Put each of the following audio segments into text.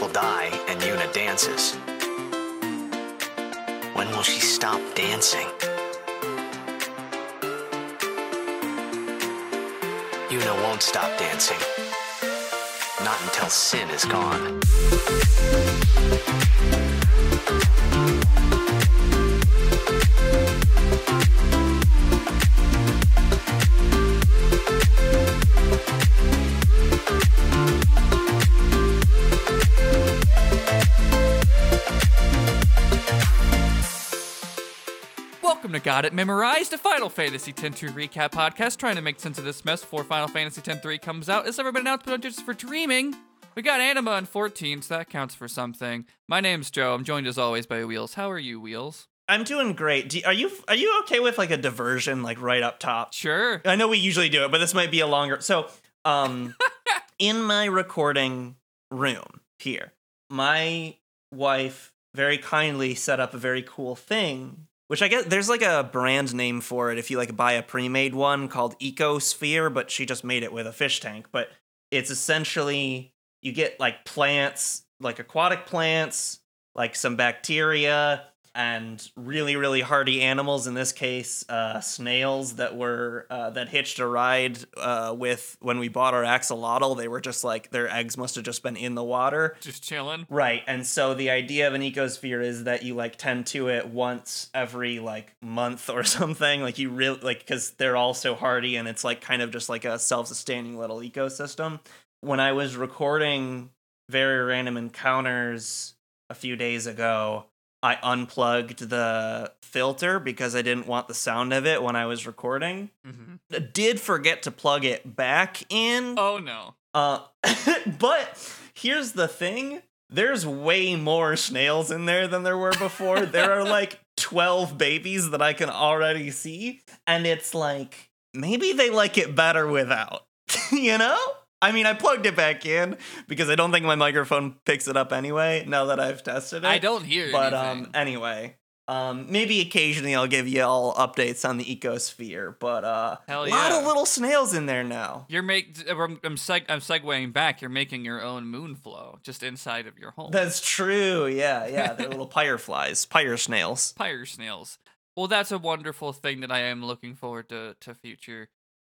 People die and Yuna dances. When will she stop dancing? Yuna won't stop dancing. Not until sin is gone. Welcome to Got It Memorized, a Final Fantasy X-2 recap podcast trying to make sense of this mess before Final Fantasy X-3 comes out. It's never been announced, but just for dreaming. We got Anima on 14, so that counts for something. My name's Joe. I'm joined as always by Wheels. How are you, Wheels? I'm doing great. Do, are you are you okay with like a diversion like right up top? Sure. I know we usually do it, but this might be a longer. So, um in my recording room here, my wife very kindly set up a very cool thing, which I guess there's like a brand name for it if you like buy a pre-made one called Ecosphere, but she just made it with a fish tank, but it's essentially you get like plants, like aquatic plants, like some bacteria and really really hardy animals in this case uh, snails that were uh, that hitched a ride uh, with when we bought our axolotl they were just like their eggs must have just been in the water Just chilling. right and so the idea of an ecosphere is that you like tend to it once every like month or something like you really like because they're all so hardy and it's like kind of just like a self-sustaining little ecosystem when i was recording very random encounters a few days ago I unplugged the filter because I didn't want the sound of it when I was recording. hmm did forget to plug it back in. Oh no. Uh, but here's the thing there's way more snails in there than there were before. there are like 12 babies that I can already see. And it's like, maybe they like it better without, you know? I mean, I plugged it back in because I don't think my microphone picks it up anyway. Now that I've tested it, I don't hear but anything. um anyway um maybe occasionally i'll give you all updates on the ecosphere but uh a lot of little snails in there now You're make. I'm I'm, seg- I'm segueing back. You're making your own Moonflow just inside of your home. that's true yeah yeah they're little fireflies pyre snails Pyre snails. Well, that's a wonderful thing that I am looking forward to to future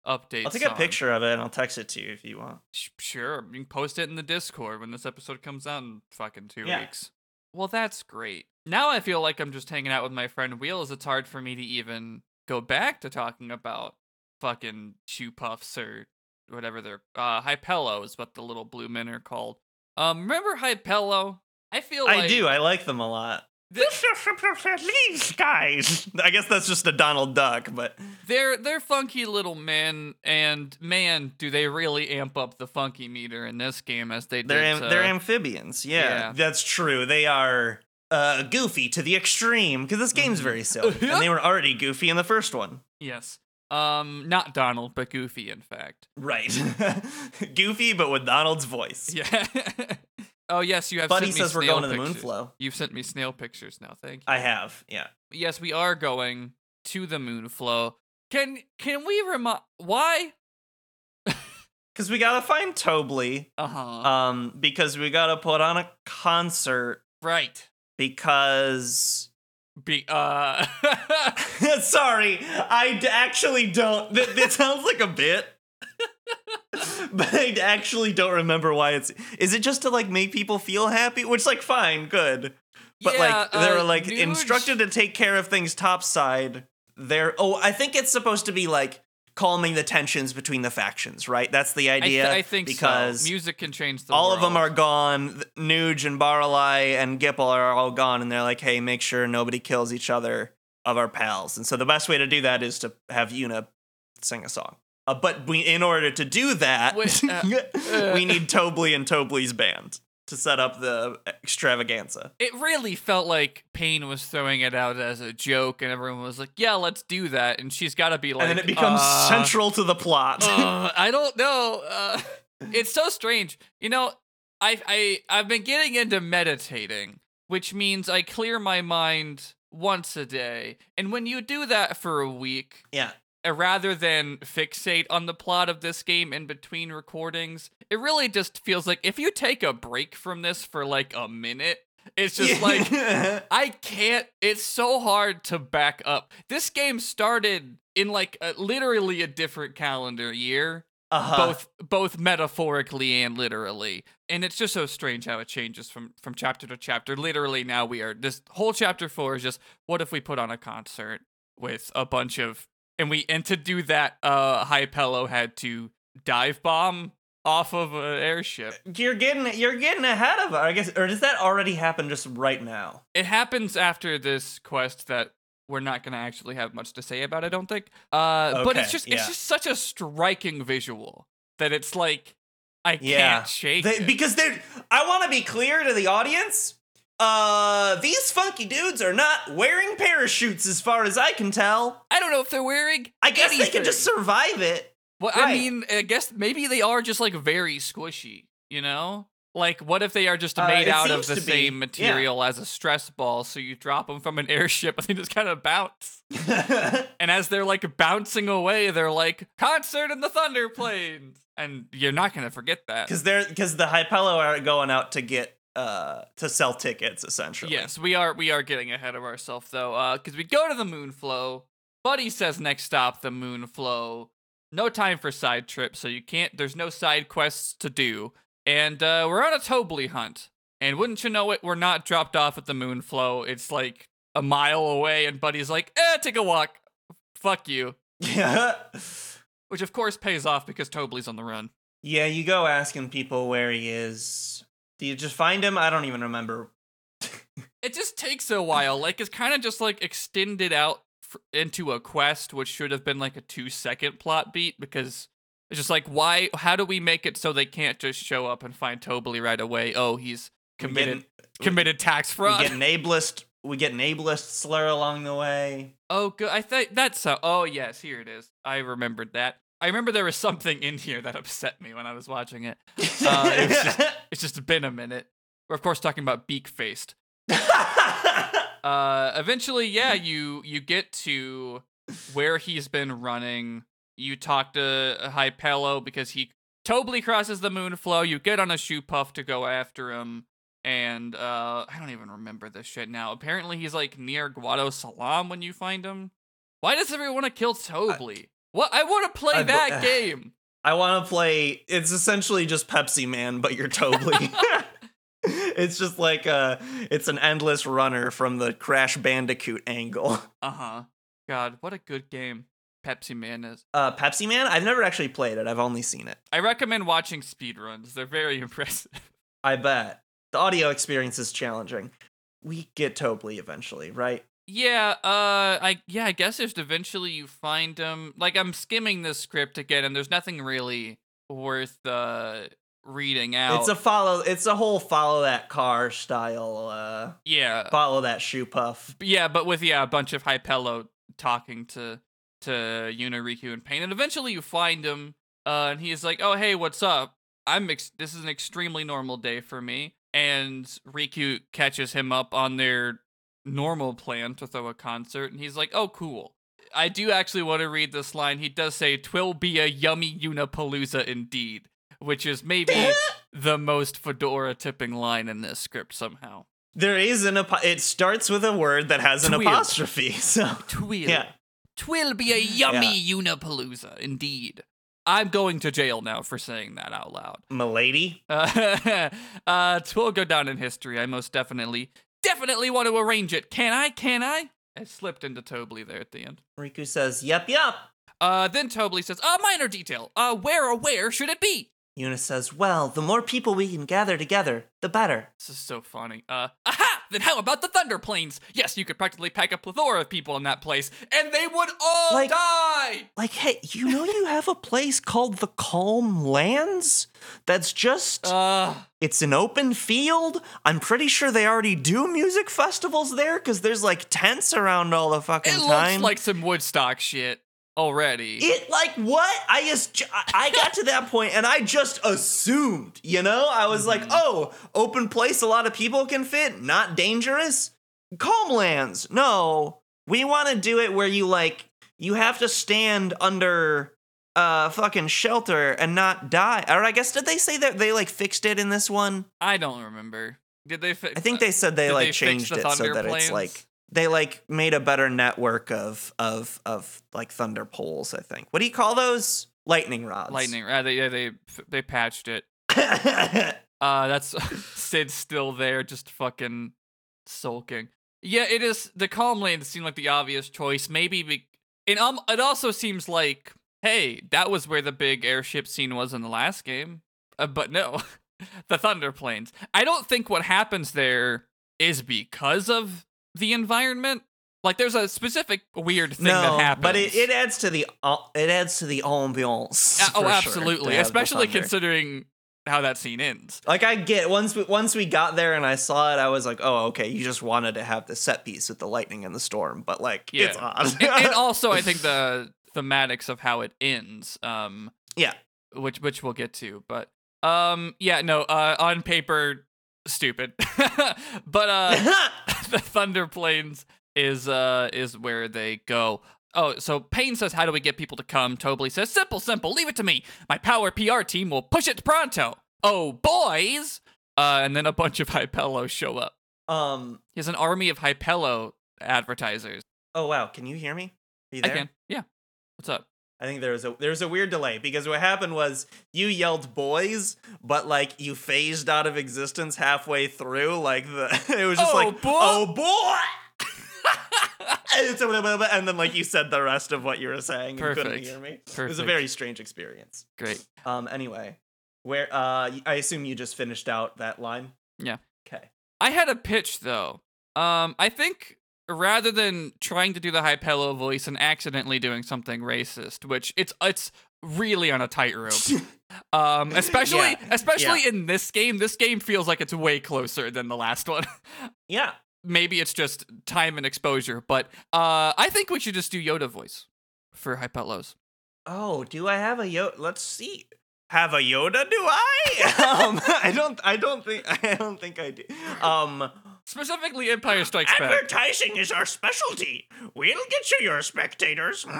updates. i'll take a picture of it and i'll text it to you if you want Sure, you can post it in the Discord when this episode comes out in fucking two Yeah. weeks. Well, that's great. Now I feel like I'm just hanging out with my friend Wheels. It's hard for me to even go back to talking about fucking shoopufs or whatever they're uh Hypello is what the little blue men are called. Um remember Hypello? I feel like i do i like them a lot th- These guys. I guess that's just a Donald Duck, but they're they're funky little men and man do they really amp up the funky meter in this game as they they're did am- to- they're amphibians. Yeah, Yeah. that's true. They are uh, goofy to the extreme because this game's very silly, and they were already goofy in the first one. Yes. Um, not Donald, but Goofy, in fact. Right, goofy, but with Donald's voice. Yeah. oh yes, you have. Buddy sent me says we're going to the moon pictures. flow. You've sent me snail pictures now. Thank you. I have, yeah. yes, we are going to the Moonflow. Can can we remind why? Because we gotta find Tobli. Uh huh. Um, because we gotta put on a concert. right. Because Be uh. sorry, I d- actually don't. That, that sounds like a bit. but I actually don't remember why it's. Is it just to like make people feel happy? Which like fine, good. But Yeah, like they're uh, like Nooj- instructed to take care of things topside. They're oh, I think it's supposed to be like calming the tensions between the factions, right? That's the I, th- idea. I think because so. music can change the all of them are gone. Nooj and Baralai and Gippal are all gone, and they're like, "Hey, make sure nobody kills each other of our pals." And so the best way to do that is to have Yuna sing a song. Uh, but we, in order to do that, Wait, uh, uh. we need Tobli and Tobli's band to set up the extravaganza. It really felt like Paine was throwing it out as a joke, and everyone was like, "Yeah, let's do that." And she's got to be like, and then it becomes uh, central to the plot. uh, I don't know. Uh, it's so strange. You know, I I I've been getting into meditating, which means I clear my mind once a day. And when you do that for a week, yeah. Uh, rather than fixate on the plot of this game in between recordings, it really just feels like if you take a break from this for like a minute, it's just like I can't. It's so hard to back up. This game started in like a, literally a different calendar year, uh-huh. both both metaphorically and literally. And it's just so strange how it changes from from chapter to chapter. Literally, now we are this whole chapter four is just what if we put on a concert with a bunch of and we and to do that, uh, Hypello had to dive bomb off of an airship. You're getting you're getting ahead of it, I guess. Or does that already happen just right now? It happens after this quest that we're not gonna actually have much to say about. I don't think. Uh, but it's just yeah. it's just such a striking visual that it's like I Yeah. can't shake They- it. because they're I want to be clear to the audience. Uh, these funky dudes are not wearing parachutes, as far as I can tell. I don't know if they're wearing. I guess they can just survive it. Well, I mean, I guess maybe they are just like very squishy. You know. Like, what if they are just Uh, made it out of the to be, same yeah. material as a stress ball? So you drop them from an airship and they just kind of bounce. And as they're like bouncing away, they're like, concert in the Thunder Plains. And you're not going to forget that. Because they're because the Hypello are going out to get uh to sell tickets essentially. Yes, we are we are getting ahead of ourselves though. Uh cuz we go to the Moonflow. Buddy says next stop the Moonflow. No time for side trips, so you can't there's no side quests to do. And uh we're on a Tobli hunt. And wouldn't you know it, we're not dropped off at the Moonflow. It's like a mile away and Buddy's like, "Eh, take a walk. Fuck you." Yeah. Which of course pays off because Tobli's on the run. Yeah, you go asking people where he is. Do you just find him? I don't even remember. It just takes a while. Like it's kind of just like extended out f- into a quest, which should have been like a two second plot beat because it's just like why? How do we make it so they can't just show up and find Tobli right away? Oh, he's committed committed tax fraud. we get an ableist. We get an ableist slur along the way. oh, good. I think that's so. Oh yes, here it is. I remembered that. I remember there was something in here that upset me when I was watching it. Uh, it was just- It's just been a minute. We're of course talking about beak faced. uh eventually yeah you you get to where he's been running you talk to hypello because he Tobli crosses the Moonflow you get on a shoopuf to go after him and uh i don't even remember this shit now apparently he's like near Guadosalam when you find him why does everyone want to kill Tobli? What i want to play I- that game I want to play. It's essentially just Pepsi Man, but you're Tobli. it's just like uh it's an endless runner from the Crash Bandicoot angle. uh-huh god what a good game pepsi man is Uh, Pepsi Man. I've never actually played it. I've only seen it. I recommend watching speedruns. They're very impressive. I bet the audio experience is challenging. We get Tobli eventually, right? Yeah, uh I yeah, I guess just eventually you find them. Like I'm skimming this script again and there's nothing really worth uh reading out. It's a follow. It's a whole follow that car style. Uh, yeah. follow that shoopuf. yeah, but with yeah, a bunch of Hypello talking to to Unariku and Paine and eventually you find him uh and he's like, "Oh, hey, what's up? I'm ex- this is an extremely normal day for me." And Rikku catches him up on their normal plan to throw a concert and he's like, "Oh, cool." I do actually want to read this line. He does say, "Twill be a yummy Unapalooza indeed," which is maybe the most fedora tipping line in this script somehow. There is an apo- it starts with a word that has an Twill. apostrophe. So Twill. yeah, Twill be a yummy Unapalooza, indeed. I'm going to jail now for saying that out loud. milady. Uh, uh, Twill go down in history. I most definitely, definitely want to arrange it. Can I? Can I? I slipped into Tobli there at the end. Rikku says, "Yep, yep." Uh, then Tobli says, "A minor detail. Uh, where or where should it be?" Eunice says, "Well, the more people we can gather together, the better." This is so funny. Uh, aha! Then how about the Thunder Plains? Yes, you could practically pack a plethora of people in that place, and they would all Like- die. Like, hey, you know you have a place called the Calm Lands? That's just Uh, it's an open field. I'm pretty sure they already do music festivals there cuz there's like tents around all the fucking it time. looks like some Woodstock shit already. it like what? I just I- got to that point and I just assumed, you know? I was like, "Oh, open place a lot of people can fit, not dangerous." Calm Lands. No. We want to do it where you like you have to stand under uh fucking shelter and not die. Or I guess did they say that they like fixed it in this one? I don't remember. Did they fix? I think they said they like they changed the it so that planes? it's like they like made a better network of of of like thunder poles. I think. What do you call those? Lightning rods. lightning. Uh, they, yeah, they they patched it. Uh, that's Cid still there, just fucking sulking. Yeah, it is. The Calm Lands seem like the obvious choice. Maybe be, it um, it also seems like, hey, that was where the big airship scene was in the last game. Uh, but no, the Thunder Plains. I don't think what happens there is because of the environment. Like, there's a specific weird thing no, that happens. but it, it adds to the uh, it adds to the ambiance. Uh, oh, absolutely, the especially considering how that scene ends. Like I get once we, once we got there and I saw it, I was like, oh okay, you just wanted to have the set piece with the lightning and the storm, but like Yeah. it's odd. and, and also I think the thematics of how it ends, um, Yeah. which which we'll get to, but um, yeah, no, uh, on paper, stupid, but uh, the Thunder Plains is uh is where they go. Oh, so Paine says, "How do we get people to come?" Tobli says, "Simple, simple. Leave it to me. My power PR team will push it pronto." Oh, boys! Uh, and then a bunch of Hypello show up. um. He has an army of Hypello advertisers. Oh wow, can you hear me? Are you there? I can, yeah. What's up? I think there was a there was a weird delay because what happened was you yelled boys, but like you phased out of existence halfway through. Like the it was just Oh, like boy. oh boy. and, then like you said the rest of what you were saying and couldn't hear me. It was a very strange experience. Great. Um anyway, where uh I assume you just finished out that line? Yeah. Okay. I had a pitch though. Um, I think rather than trying to do the Hypello voice and accidentally doing something racist, which it's it's really on a tightrope. Um, especially Yeah, especially in this game. This game feels like it's way closer than the last one. Yeah. Maybe it's just time and exposure, but uh, I think we should just do Yoda voice for Hypellos. Oh, do I have a Yoda? Let's see. Have a Yoda? Do I? um, I don't. I don't think. I don't think I do. Um, Specifically, Empire Strikes Back. advertising is our specialty. We'll get you your spectators.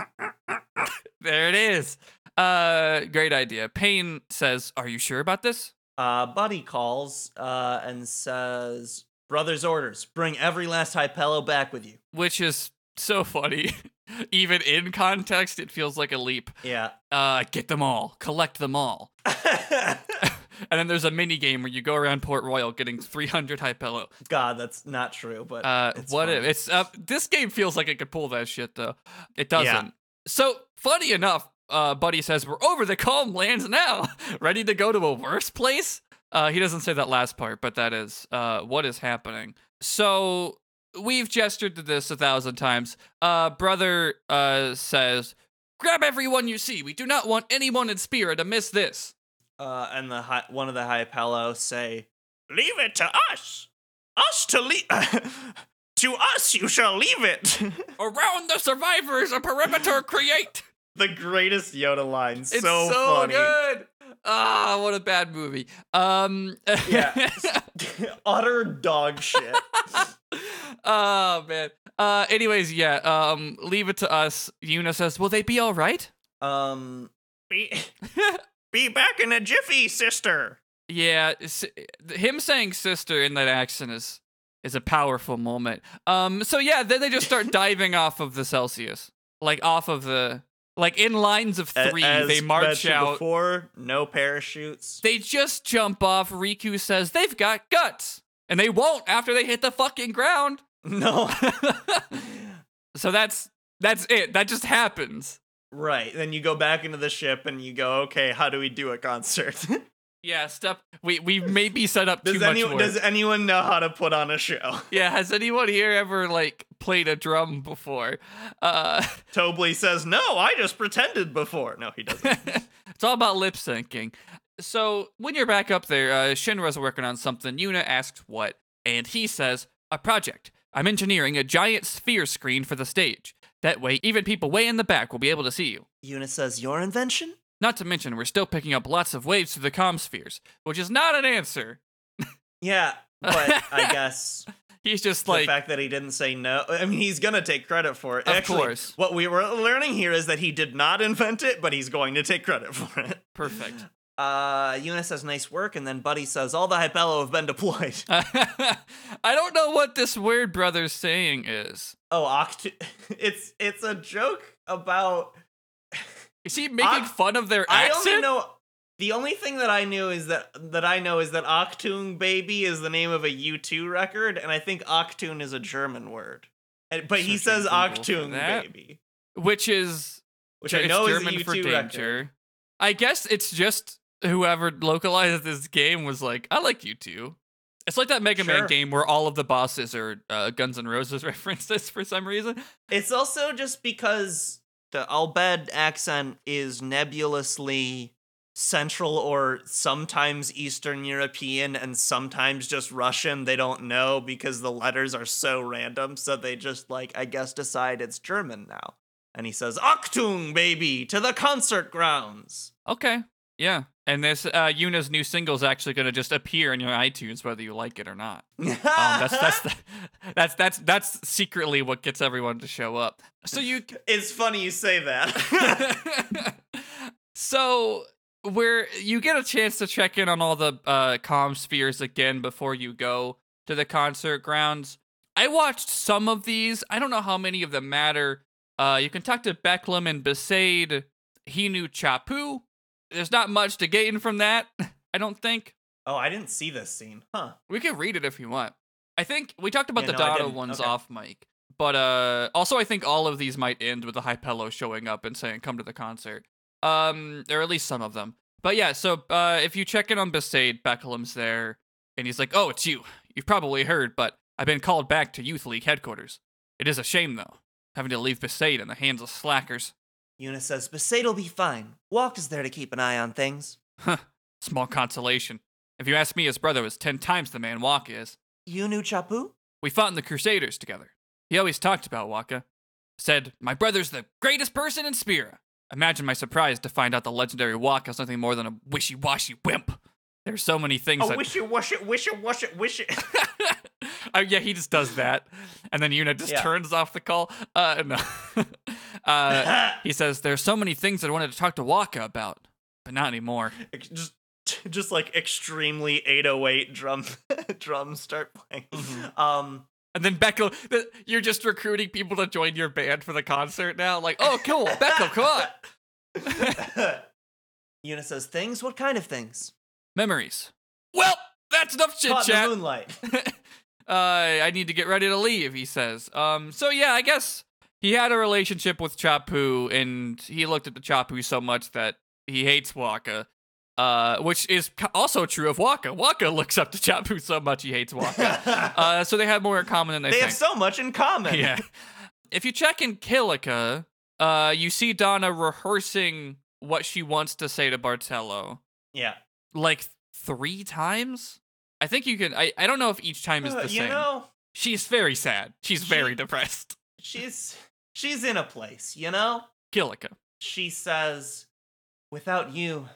There it is. Uh, great idea. Paine says, "Are you sure about this?" Uh, Buddy calls uh, and says, "Brother's orders. Bring every last Hypello back with you." which is so funny. Even in context, it feels like a leap. Yeah. Uh, get them all, collect them all. and then there's a mini game where you go around Port Royal getting 300 Hypello. God, that's not true. But Uh, what funny. if it's uh, this game feels like it could pull that shit though. It doesn't. Yeah. So funny enough, uh, Buddy says we're over the calm lands now, ready to go to a worse place. Uh, he doesn't say that last part, but that is uh, what is happening. So we've gestured to this a thousand times. Uh, brother uh, says, "Grab everyone you see. We do not want anyone in Spira to miss this." Uh, and the hi- one of the Hypello say, "Leave it to us. Us to leave. to us, you shall leave it." Around the survivors, a perimeter create. the greatest Yoda line. It's so, so, funny. good. Ah, what a bad movie. Um, Yeah. Utter dog shit. oh man. Uh, anyways, yeah. Um, leave it to us. Yuna says, "Will they be all right?" Um, be, be back in a jiffy, sister. Yeah. Him saying "sister" in that accent is is a powerful moment. Um, so yeah, then they just start diving off of the Celsius, like off of the like in lines of three. as they march out. Before, no parachutes. They just jump off. Rikku says they've got guts, and they won't after they hit the fucking ground. No. so that's that's it. That just happens. Right. Then you go back into the ship and you go, okay, how do we do a concert? Yeah, step. We we maybe set up too does much anyone work. does anyone know how to put on a show? Yeah, has anyone here ever like played a drum before? Uh, Tobli says, no, I just pretended before. No, he doesn't. it's all about lip syncing. So when you're back up there, uh, Shinra's working on something. Yuna asks what, and he says a project. I'm engineering a giant sphere screen for the stage. That way, even people way in the back will be able to see you. Eunice says, your invention? Not to mention, we're still picking up lots of waves through the comm spheres, which is not an answer. Yeah, but I guess He's just the like, the fact that he didn't say no. I mean, he's gonna take credit for it. Of Actually, course. what we were learning here is that he did not invent it, but he's going to take credit for it. perfect. Uh, Eunice says nice work, and then Buddy says all the Hypello have been deployed. I don't know what this weird brother's saying is. Oh, Oct- it's it's a joke about. Is he making Oct- fun of their I accent? only know the only thing that I knew is that that I know is that Achtung Baby is the name of a U2 record, and I think Achtung is a German word. And, but he Searching says Google for Achtung that. Baby, Which is which it's I know German is a for U2 danger. record. I guess it's just whoever localized this game was like, I like you too. It's like that Mega Man game where all of the bosses are uh, Guns N' Roses references for some reason. It's also just because the Al Bhed accent is nebulously Central or sometimes Eastern European and sometimes just Russian. They don't know because the letters are so random. So they just, like, I guess, decide it's German now. And he says, Achtung, baby, to the concert grounds. Okay. Yeah. And this uh Yuna's new single is actually going to just appear in your iTunes whether you like it or not. Um, that's that's the, that's that's that's secretly what gets everyone to show up. So you it's funny you say that. so where you get a chance to check in on all the uh comm spheres again before you go to the concert grounds. I watched some of these. I don't know how many of them matter. Uh you can talk to Beclem and Besaid. He knew Chappu. There's not much to gain from that, I don't think. oh, I didn't see this scene. Huh. We can read it if you want. I think we talked about Yeah, the no, Dada ones Okay. off mic. But uh also I think all of these might end with the Hypello showing up and saying come to the concert. Um or at least some of them. But yeah, so uh if you check in on Besaid, Beclem's there and he's like, "Oh, it's you. You've probably heard, but I've been called back to Youth League headquarters. It is a shame though, having to leave Besaid in the hands of slackers. Eunice says, Besaid'll be fine. Walk is there to keep an eye on things. Huh. Small consolation. If you ask me, his brother was 10 times the man Wakka is. You knew Chappu? We fought in the Crusaders together. He always talked about Wakka. Said, My brother's the greatest person in Spira. Imagine my surprise to find out the legendary Wakka's nothing more than a wishy washy wimp. There's so many things Oh, that. wish it, wish it, wish it, wish it, wish it. oh, yeah, he just does that. And then Yuna just Yeah. turns off the call. Uh, no. uh, he says, There's so many things that I wanted to talk to Wakka about, but not anymore. just, just like extremely 808 drum, drums start playing. Mhm. Um, And then Becco, th- you're just recruiting people to join your band for the concert now. Like, oh, cool, Becco, come on. Eunice says, things? What kind of things? Memories. Well, that's enough chit Caught chat. moonlight. uh, I need to get ready to leave, he says. Um, so yeah, I guess he had a relationship with Chappu, and he looked at the Chappu so much that he hates Wakka. Uh, which is also true of Wakka. Wakka looks up to Chappu so much he hates Wakka. uh, so they have more in common than they, they think. have so much in common. yeah. If you check in Kilika, uh, you see Dona rehearsing what she wants to say to Barthello Yeah. Like three times. I think you can. I, I don't know if each time is Uh, the you same. know, She's very sad. She's She- very depressed. she's she's in a place, you know? Kilika. She says, without you,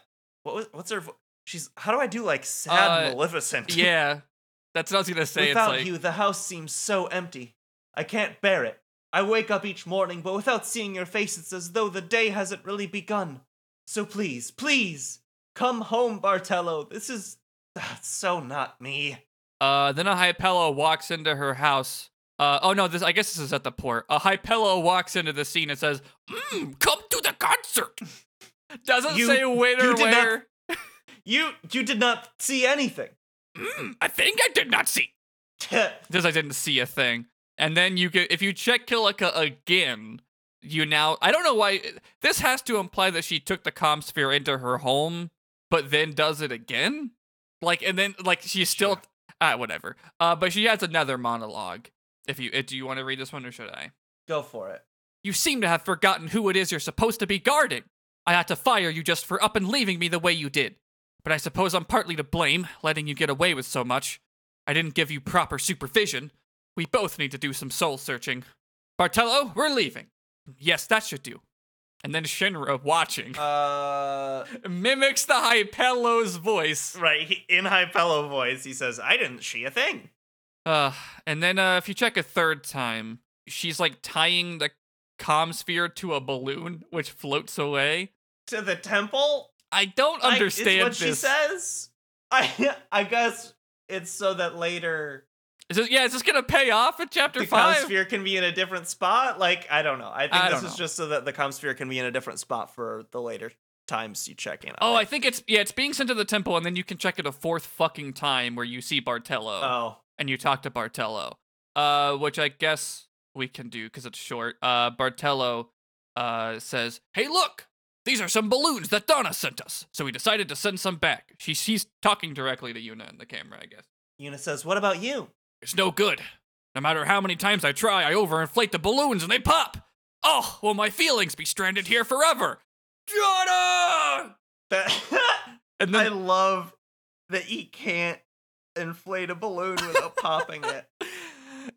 what was, what's her, vo- she's, how do I do like sad Uh, Maleficent? Yeah, that's what I was gonna say. Without like you, the house seems so empty. I can't bear it. I wake up each morning, but without seeing your face, it's as though the day hasn't really begun. So please, please, come home, Barthello. This is ah, so not me. Uh, then a Hypello walks into her house. Uh, oh no, this I guess this is at the port. A Hypello walks into the scene and says, mm, "Come to the concert." Doesn't You- say when or not- where. You, you did not see anything. Mm, I think I did not see. Because I didn't see a thing. And then you get if you check Kilika again, you now I don't know why this has to imply that she took the comm sphere into her home, but then does it again. Like and then like she's still Sure. ah whatever. Uh, but she has another monologue. If you uh, do you want to read this one or should I? Go for it. You seem to have forgotten who it is you're supposed to be guarding. I had to fire you just for up and leaving me the way you did. But I suppose I'm partly to blame, letting you get away with so much. I didn't give you proper supervision. We both need to do some soul searching. Barthello, we're leaving. Yes, that should do. And then Shinra, watching, Uh, mimics the Hypello's voice. right. He, in Hypello voice, he says, "I didn't see a thing." Uh, and then uh, if you check a third time, she's like tying the comm sphere to a balloon, which floats away. To the temple? I don't I- understand it's what this. she says. I I guess it's so that later Is this, yeah, is this gonna pay off in chapter the five? sphere can be in a different spot. Like I don't know. I think I this is know. just so that the sphere can be in a different spot for the later times you check in. Oh. I think it's yeah, it's being sent to the temple, and then you can check it a fourth fucking time where you see Barthello Oh, and you talk to Barthello. Uh, which I guess we can do because it's short. Uh, Barthello uh says, "Hey, look, these are some balloons that Dona sent us, so we decided to send some back." She she's talking directly to Yuna in the camera, I guess. Yuna says, "What about you?" It's no good. No matter how many times I try, I overinflate the balloons and they pop. Oh, will my feelings be stranded here forever? Donna! That And I love that he can't inflate a balloon without popping it.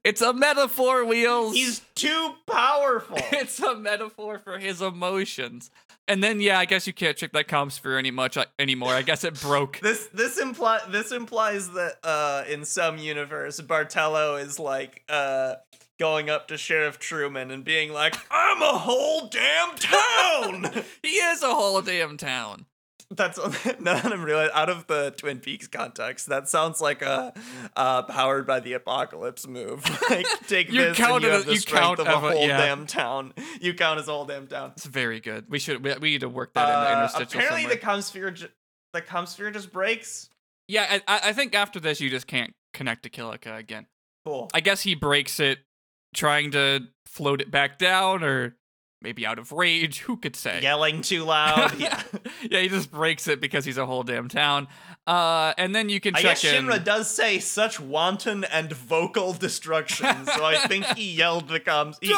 it's a metaphor, Wheels. He's too powerful. it's a metaphor for his emotions. And then, yeah, I guess you can't check that comm sphere any much uh, anymore. I guess it broke. This this imply this implies that uh in some universe Barthello is like uh going up to Sheriff Truman and being like, "I'm a whole damn town." he is a whole damn town. That's now that I'm realizing out of the Twin Peaks context, that sounds like a uh, powered by the apocalypse move. Like take You this and count you have the you strength of a whole yeah. damn town. You count as a whole damn town. It's very good. We should we, we need to work that in the Uh, interstitial apparently, somewhere. the comsphere ju- the comsphere just breaks. yeah, I, I I think after this you just can't connect to Kilika again. Cool. I guess he breaks it trying to float it back down or maybe out of rage. Who could say? Yelling too loud. Yeah. yeah, he just breaks it because he's a whole damn town. Uh, and then you can I check guess in. Shinra does say such wanton and vocal destruction, so I think he yelled the comms. He,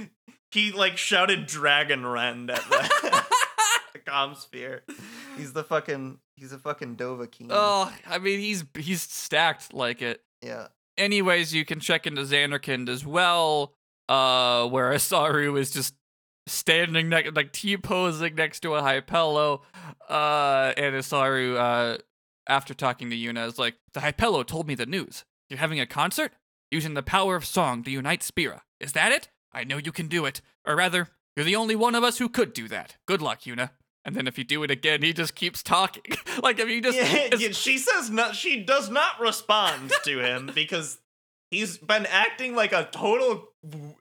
he, he like shouted Dragon Rend at the, the comm sphere. He's the fucking he's a fucking Dovahkiin. oh, I mean, he's he's stacked like it. yeah. Anyways, you can check into Zanarkand as well, uh, where Isaaru is just standing next, like T posing next to a Hypello, uh, and Isaaru, uh, after talking to Yuna, is like, "The Hypello told me the news. You're having a concert using the power of song to unite Spira. Is that it? I know you can do it. Or rather, you're the only one of us who could do that. Good luck, Yuna." And then if you do it again, he just keeps talking. like if you just Yeah, she says not. She does not respond to him because he's been acting like a total,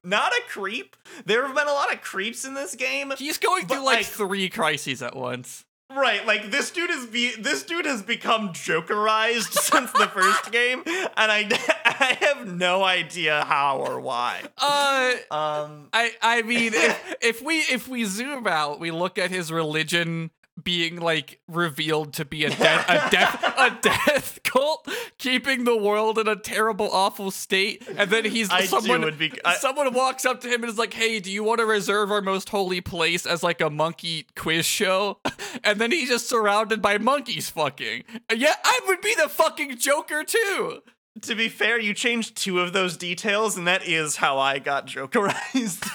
not a creep. There have been a lot of creeps in this game. He's going through like, like- three crises at once. Right, like this dude is be this dude has become jokerized since the first game, and I I have no idea how or why. Uh Um, I I mean if, if we if we zoom out, we look at his religion being like revealed to be a death a death a death cult keeping the world in a terrible awful state and then he's I someone would be- I- someone walks up to him and is like hey do you want to reserve our most holy place as like a monkey quiz show? And then he's just surrounded by monkeys fucking. Yeah I would be the fucking joker too! To be fair, you changed two of those details, and that is how I got jokerized.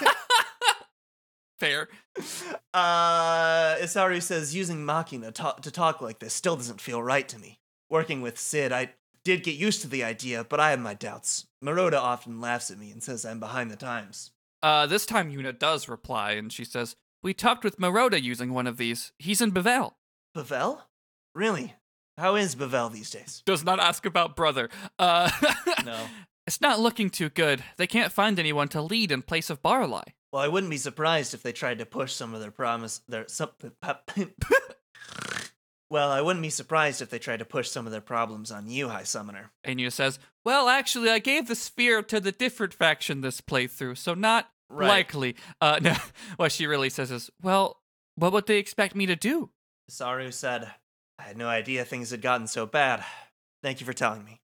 fair uh, Isaaru says using Machina to, to talk like this still doesn't feel right to me. Working with Cid, I did get used to the idea, but I have my doubts. Maroda often laughs at me and says I'm behind the times. Uh, this time Yuna does reply, and she says, "We talked with Maroda using one of these. He's in Bevelle." Bevelle? Really? How is Bevelle these days? Does not ask about brother. Uh, No. It's not looking too good. They can't find anyone to lead in place of Baralai. Well, I wouldn't be surprised if they tried to push some of their promise. Their some. well, I wouldn't be surprised if they tried to push some of their problems on you, High Summoner. And Yuna says, "Well, actually, I gave the sphere to the different faction this playthrough, so not Right. likely." Uh, no, what she really says is, "Well, what would they expect me to do?" Saru said, "I had no idea things had gotten so bad. Thank you for telling me."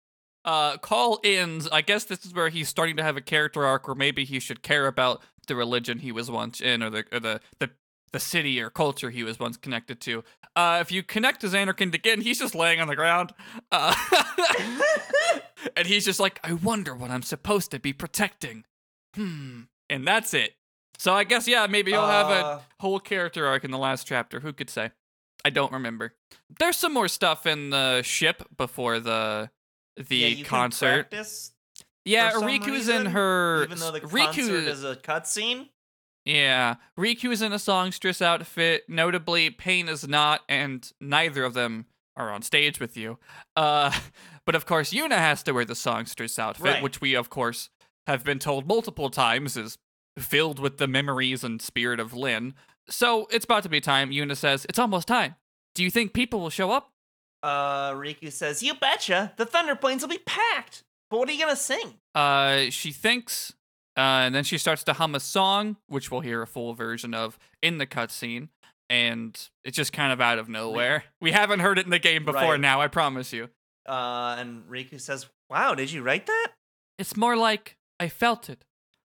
uh, call ends. I guess this is where he's starting to have a character arc where maybe he should care about the religion he was once in or the or the the, the city or culture he was once connected to. Uh, if you connect to Zanarkand again, he's just laying on the ground. Uh, and he's just like, I wonder what I'm supposed to be protecting. Hmm. And that's it. So I guess, yeah, maybe he'll have a Uh, whole character arc in the last chapter. Who could say? I don't remember. There's some more stuff in the ship before the the yeah, concert. practice Yeah, Rikku's reason, in her even though the Rikku concert is a cutscene. Yeah, Rikku's in a songstress outfit. Notably, Paine is not, and neither of them are on stage with you. Uh, but of course, Yuna has to wear the songstress outfit, Right. which we, of course, have been told multiple times is filled with the memories and spirit of Lenne. So it's about to be time. Yuna says, It's almost time. Do you think people will show up? Uh, Rikku says, "You betcha, the Thunder Plains will be packed." But what are you gonna sing? Uh, she thinks, uh, and then she starts to hum a song, which we'll hear a full version of in the cutscene. And it's just kind of out of nowhere. We haven't heard it in the game before Right. now, I promise you. Uh, and Rikku says, "Wow, did you write that?" It's more like I felt it.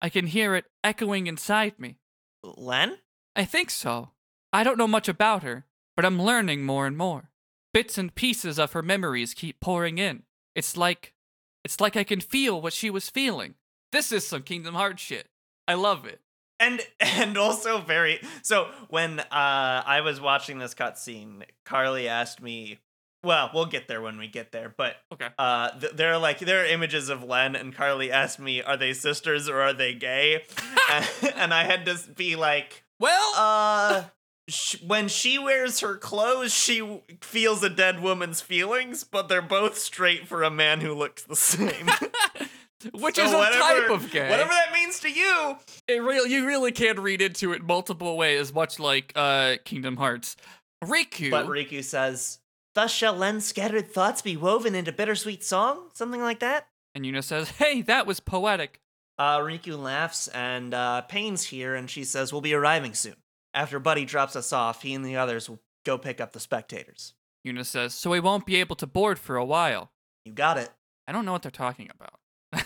I can hear it echoing inside me. Lenne? I think so. I don't know much about her, but I'm learning more and more. Bits and pieces of her memories keep pouring in. It's like it's like I can feel what she was feeling. This is some Kingdom Hearts shit. I love it. and and also very so when uh I was watching this cutscene, Carly asked me. Well, we'll get there when we get there, but Okay. uh, th- there are like there are images of Lenne and Carly asked me, "Are they sisters or are they gay?" and, and I had to be like, Well, "Uh, sh- when she wears her clothes, she feels a dead woman's feelings, but they're both straight for a man who looks the same." which So is a whatever- type of gay. Whatever that means to you. It real you really can read into it multiple ways, much like uh Kingdom Hearts. Riku. But Rikku says, Thus shall Lenne's scattered thoughts be woven into bittersweet song? Something like that? and Yuna says, "Hey, that was poetic." Uh, Riku laughs, and uh, Paine's here, and she says, We'll be arriving soon. After Buddy drops us off, he and the others will go pick up the spectators. Yuna says, "So we won't be able to board for a while." You got it. I don't know what they're talking about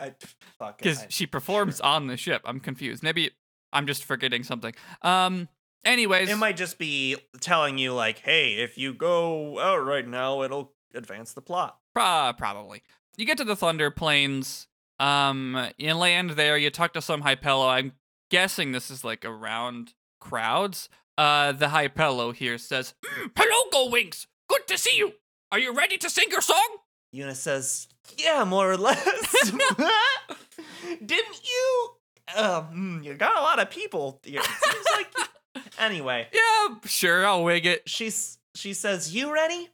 I, fuck because she performs on the ship. I'm confused. Maybe I'm just forgetting something. Um. Anyways, It might just be telling you, like, hey, if you go out right now, it'll advance the plot. Pro- probably. You get to the Thunder Plains. Um, you land there. You talk to some Hypello. I'm guessing this is like around crowds. Uh, the Hypello here says, "Mm, "Hello, Gullwings. Good to see you. Are you ready to sing your song?" Yuna says, Yeah, more or less. Didn't you? Um, you got a lot of people. here. Seems like. Anyway, Yeah, sure. I'll wig it. she's she says, "You ready?"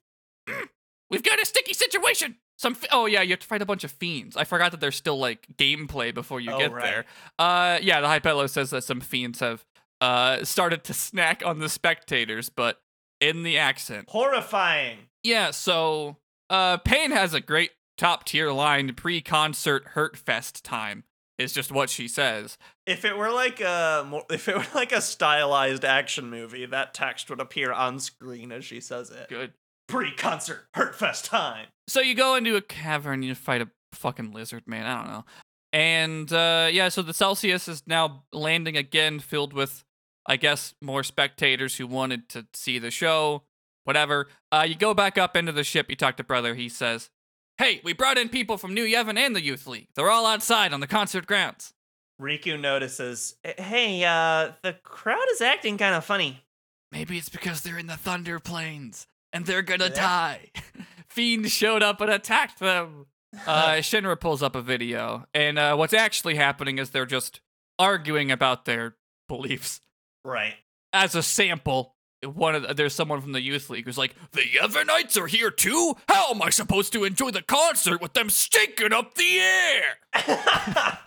We've got a sticky situation. Some. F- oh yeah, you have to fight a bunch of fiends. I forgot that there's still like gameplay before you Oh, get right. there. Uh, yeah, the Hypello says that some fiends have uh started to snack on the spectators, but in the accent. Horrifying. Yeah, so uh Paine has a great top tier line pre-concert hurt fest time. Is just what she says. If it were like a if it were like a stylized action movie, that text would appear on screen as she says it. Good. Pre-concert hurt fest time. So you go into a cavern, you fight a fucking lizard man. I don't know. And uh, yeah, so the Celsius is now landing again, filled with, I guess, more spectators who wanted to see the show. Whatever. Uh, you go back up into the ship. You talk to brother. He says, "Hey, we brought in people from New Yevon and the Youth League. They're all outside on the concert grounds." Rikku notices, "Hey, uh, the crowd is acting kind of funny." Maybe it's because they're in the Thunder Plains and they're gonna Yeah. die. Fiend showed up and attacked them. Uh, Shinra pulls up a video, and uh, what's actually happening is they're just arguing about their beliefs. Right. As a sample, one of the, there's someone from the youth league who's like, "The Yevonites are here too. How am I supposed to enjoy the concert with them stinking up the air?"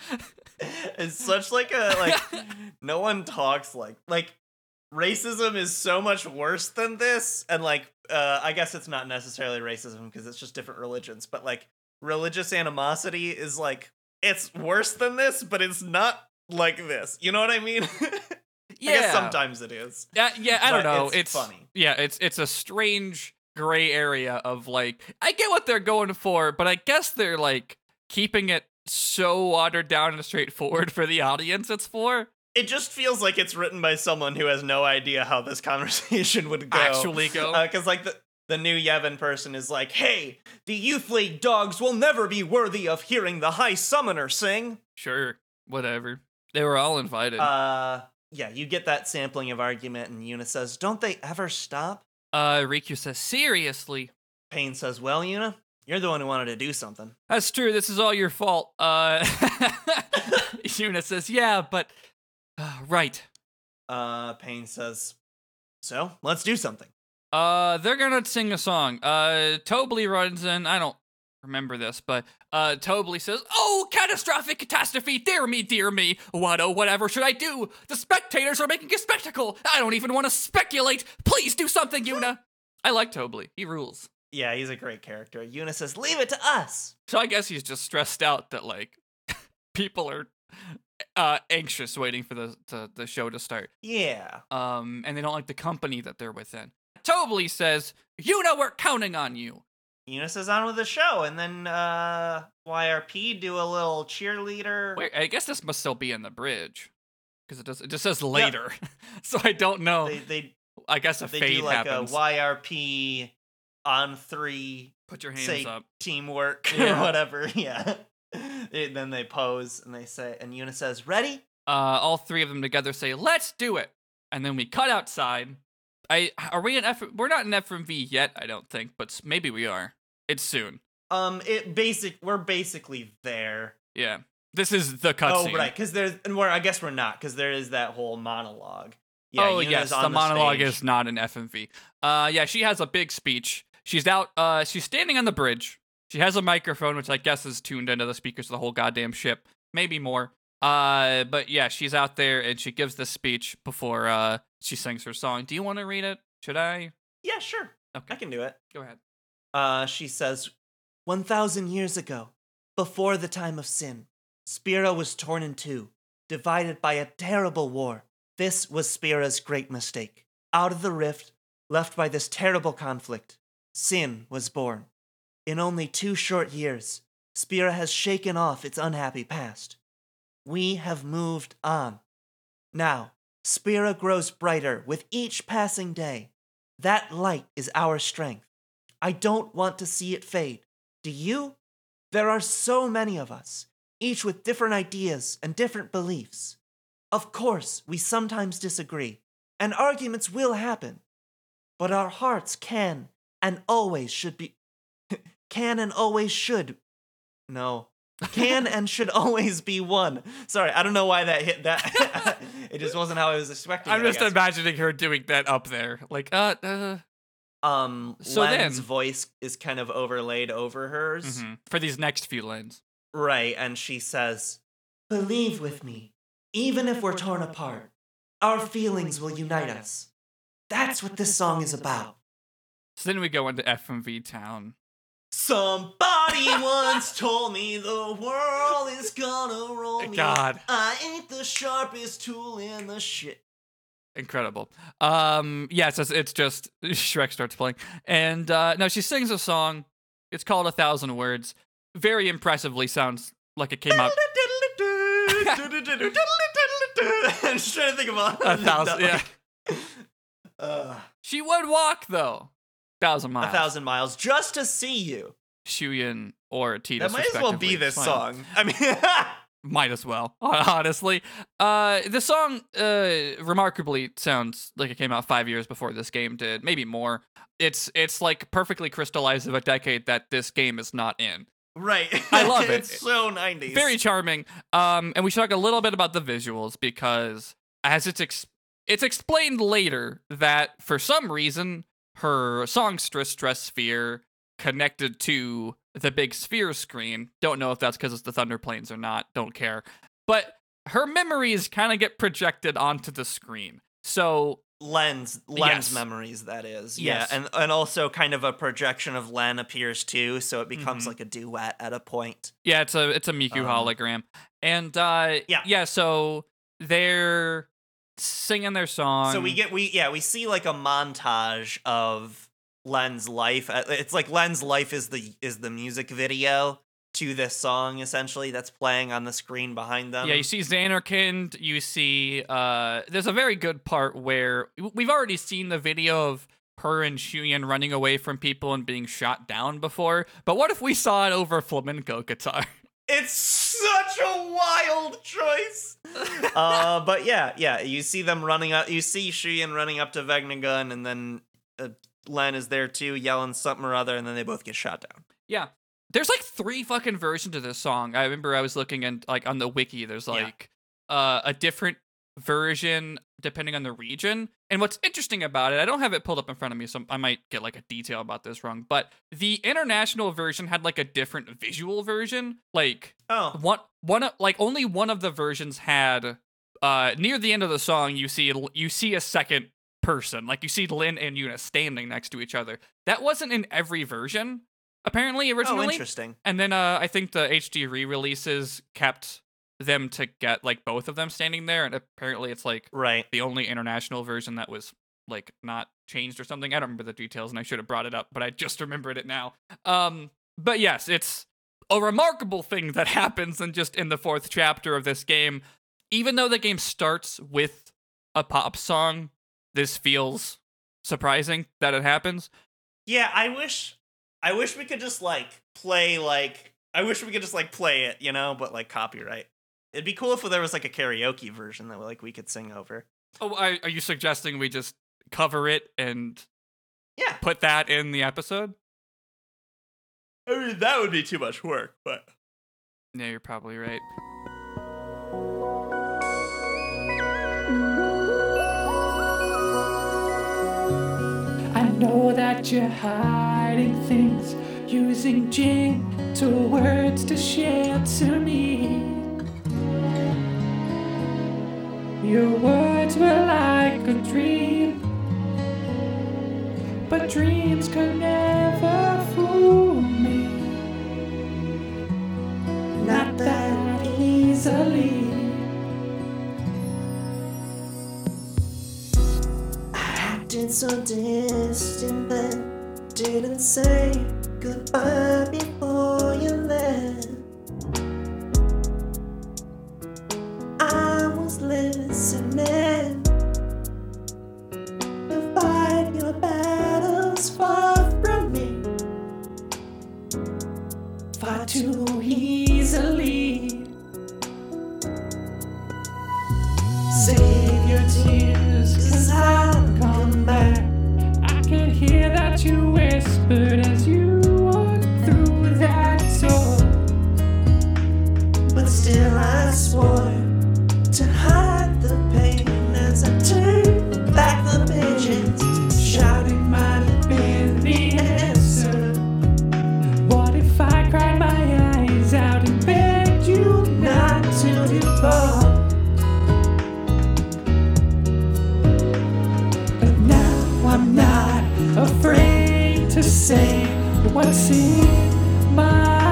it's such like a like no one talks like like racism is so much worse than this and like uh i guess it's not necessarily racism because it's just different religions but like religious animosity is like it's worse than this but it's not like this you know what i mean i guess sometimes it is Uh, yeah, I don't know. it's It's, funny. Yeah, it's it's a strange gray area of like I get what they're going for, but I guess they're like keeping it so watered down and straightforward for the audience it's for. it just feels like it's written by someone who has no idea how this conversation would go Actually go. because like the the new Yevon person is like, "Hey, the youth league dogs will never be worthy of hearing the high summoner sing." Sure, whatever. They were all invited. Uh, yeah, you get that sampling of argument, and Yuna says, "Don't they ever stop?" Uh, Rikku says, seriously. Paine says, "Well, Yuna, you're the one who wanted to do something." That's true. This is all your fault. Uh, Yuna says, yeah, but uh, right. Uh, Paine says, "So let's do something." Uh, they're gonna sing a song. Uh, Tobli runs in. I don't remember this, but uh, Tobli says, "Oh, catastrophic catastrophe! Dear me, dear me! What oh, whatever should I do? The spectators are making a spectacle. I don't even want to speculate. Please do something, Yuna." I like Tobli. He rules. Yeah, he's a great character. Yuna says, "Leave it to us." So I guess he's just stressed out that like people are uh anxious waiting for the the, the show to start. Yeah. Um, and they don't like the company that they're within. Tobli says, "You know we're counting on you." Yuna is "On with the show," and then uh, YRP do a little cheerleader. Wait, I guess this must still be in the bridge because it does. It just says later, so I don't know. They they I guess a they fade do like happens. a YRP on three Put your hands say up. teamwork Yeah. or whatever. Yeah. They- then they pose and they say, and Yuna says, "Ready?" Uh, all three of them together say, "Let's do it," and then we cut outside. I are we in F? We're not in FMV yet, I don't think, but maybe we are. It's soon. Um, it basic. We're basically there. Yeah, this is the cutscene. Oh, right, because there's, and we're. I guess we're not, because there is that whole monologue. Yeah, oh Yuna's yes, on the monologue stage. is not an FMV. Uh, yeah, she has a big speech. She's out. Uh, she's standing on the bridge. She has a microphone, which I guess is tuned into the speakers of the whole goddamn ship, maybe more. Uh, but yeah, she's out there and she gives this speech before uh she sings her song. Do you want to read it? Should I? Yeah, sure. Okay, I can do it. go ahead. Uh, she says, 1,000 years ago, before the time of sin, Spira was torn in two, divided by a terrible war. This was Spira's great mistake. Out of the rift, left by this terrible conflict, sin was born. In only two short years, Spira has shaken off its unhappy past. We have moved on. Now, Spira grows brighter with each passing day. That light is our strength. I don't want to see it fade. Do you? There are so many of us, each with different ideas and different beliefs. Of course, we sometimes disagree, and arguments will happen. But our hearts can and always should be. can and always should. No. Can and should always be one. Sorry, I don't know why that hit that. it just wasn't how I was expecting. It. I'm it, just imagining her doing that up there, like uh, uh um So Lenne's then- voice is kind of overlaid over hers. mhm, for these next few lines. Right, and she says, Believe with me, even if we're torn apart, our feelings will unite us. That's what this song is about. So then we go into FMV town. Somebody once told me the world is gonna roll me. God. I ain't the sharpest tool in the shit. Incredible. Um, yeah, it's just, it's just Shrek starts playing, and uh, no, she sings a song. It's called A Thousand Words. Very impressively sounds like it came out I'm just trying to think about a thousand. Yeah, Uh, she would walk though, thousand a miles. thousand miles just to see you. Shuyin or Tidus. That might as well be this Fine. song. I mean, Might as well, honestly. Uh, the song uh remarkably sounds like it came out five years before this game did, maybe more. It's it's like perfectly crystallized of a decade that this game is not in. right. I love it. It's so 90s. Very charming. Um, and we should talk a little bit about the visuals because as it's ex- it's explained later that for some reason her songstress Dressphere connected to the big sphere screen. Don't know if that's because it's the Thunder Plains or not. Don't care. But her memories kind of get projected onto the screen. So Lenne's Lenne's Yes. memories that is Yes. yeah and and also kind of a projection of Lenne appears too so it becomes Mhm. like a duet at a point Yeah, it's a it's a Miku Um, hologram. And uh Yeah. yeah, so they're singing their song. so we get we yeah we see like a montage of Lenne's life Uh, it's like Lenne's life is the is the music video to this song essentially that's playing on the screen behind them Yeah, you see Zanarkand, you see uh there's a very good part where we've already seen the video of her and Shuyin running away from people and being shot down before, but what if we saw it over flamenco guitar? It's such a wild choice. uh, but yeah, yeah, you see them running up. You see Shuyin running up to Vegnagun, and then uh, Lenne is there too, yelling something or other, and then they both get shot down. Yeah. There's like three fucking versions of this song. I remember I was looking and like on the wiki, there's Yeah. like uh, a different version depending on the region. And what's interesting about it, I don't have it pulled up in front of me, so I might get like a detail about this wrong. But the international version had like a different visual version. Like oh. Oh, one one like only one of the versions had uh near the end of the song you see you see a second person like you see Lenne and Yuna standing next to each other that wasn't in every version apparently originally. oh, originally interesting. and then uh I think the HD re-releases kept them to get like both of them standing there and apparently it's like Right. the only international version that was like not changed or something. I don't remember the details and I should have brought it up, but I just remembered it now. Um but yes, it's a remarkable thing that happens in just in the fourth chapter of this game. Even though the game starts with a pop song, this feels surprising that it happens. Yeah, I wish I wish we could just like play like I wish we could just like play it, you know, but like copyright. It'd be cool if there was like a karaoke version that like we could sing over. Oh, are, are you suggesting we just cover it and Yeah. put that in the episode? I mean, that would be too much work, but Yeah, you're probably right. I know that you're hiding things, using gentle words to share to me. Your words were like a dream, but dreams could never fool me. Not that easily. I acted so distant then didn't say goodbye before say what's in my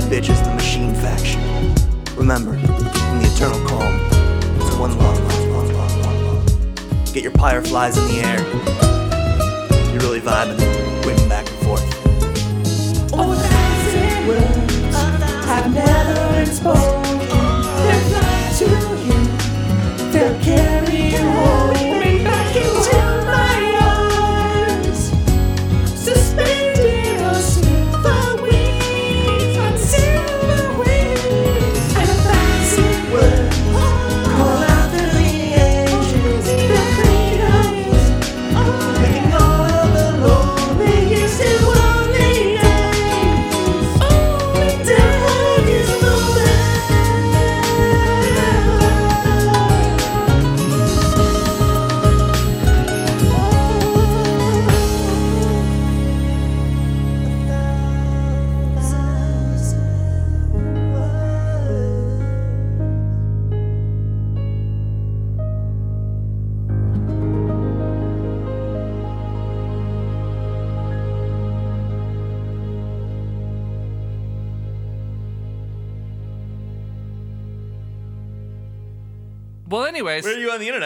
bad bitches the Machine faction. Remember, in the eternal calm, it's one love, love, love, love, love, love. Get your pyreflies in the air. You're really vibing, waving back and forth. Oh, a thousand words I've never been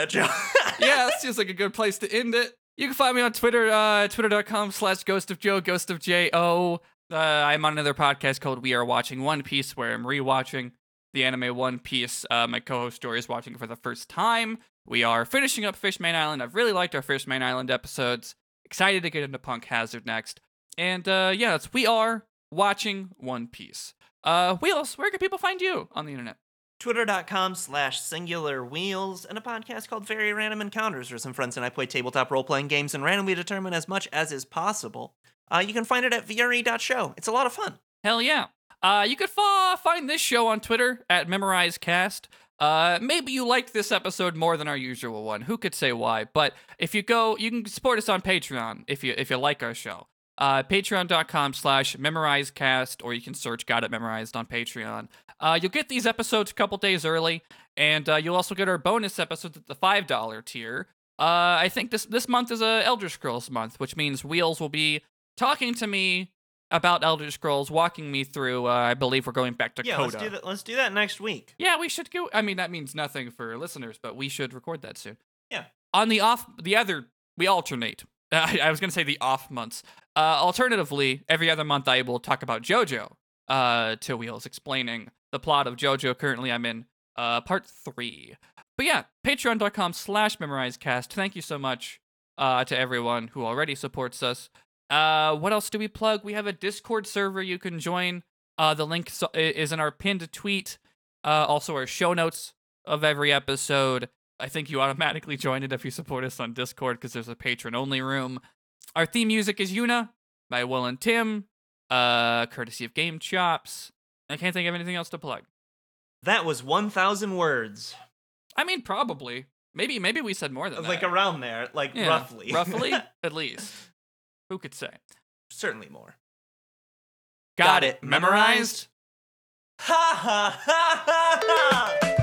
Internet, Joe? yeah, that seems like a good place to end it. You can find me on Twitter, uh, twitter.com slash ghost of Joe, ghost of J-O. Uh, I'm on another podcast called We Are Watching One Piece, where I'm rewatching the anime One Piece. Uh, my co-host Dory is watching for the first time. We are finishing up Fishman Island. I've really liked our Fishman Island episodes. Excited to get into Punk Hazard next. And uh, yeah, that's We Are Watching One Piece. Uh, Wheels, where can people find you on the internet? Twitter.com slash singular wheels and a podcast called Very Random Encounters, where some friends and I play tabletop role playing games and randomly determine as much as is possible. Uh, you can find it at VRE.show. It's a lot of fun. Hell yeah. Uh, you could fa- find this show on Twitter at MemorizeCast. Uh, maybe you liked this episode more than our usual one. Who could say why? But if you go, you can support us on Patreon if you if you like our show. Uh, Patreon.com slash MemorizeCast, or you can search Got It Memorized on Patreon. Uh, you'll get these episodes a couple days early, and uh, you'll also get our bonus episodes at the five dollar tier. Uh, I think this this month is a Elder Scrolls month, which means Wheels will be talking to me about Elder Scrolls, walking me through. Uh, I believe we're going back to Yeah, Coda. let's do that. Let's do that next week. Yeah, we should go. I mean, that means nothing for listeners, but we should record that soon. Yeah. On the off, the other, we alternate. I, I was gonna say the off months. Uh, alternatively, every other month I will talk about JoJo. Uh, to Wheels explaining the plot of JoJo. Currently, I'm in uh part three. But yeah, patreon.com slash memorizecast. Thank you so much uh, to everyone who already supports us. Uh, what else do we plug? We have a Discord server you can join. Uh, the link is in our pinned tweet. Uh, also, our show notes of every episode. I think you automatically join it if you support us on Discord because there's a patron only room. Our theme music is Yuna by Will and Tim, uh, courtesy of Game Chops. I can't think of anything else to plug. That was 1,000 words. I mean, probably. Maybe maybe we said more than Like that. Like around there, like Yeah, roughly. roughly, at least. Who could say? Certainly more. Got, it. Memorized? Ha ha ha ha ha!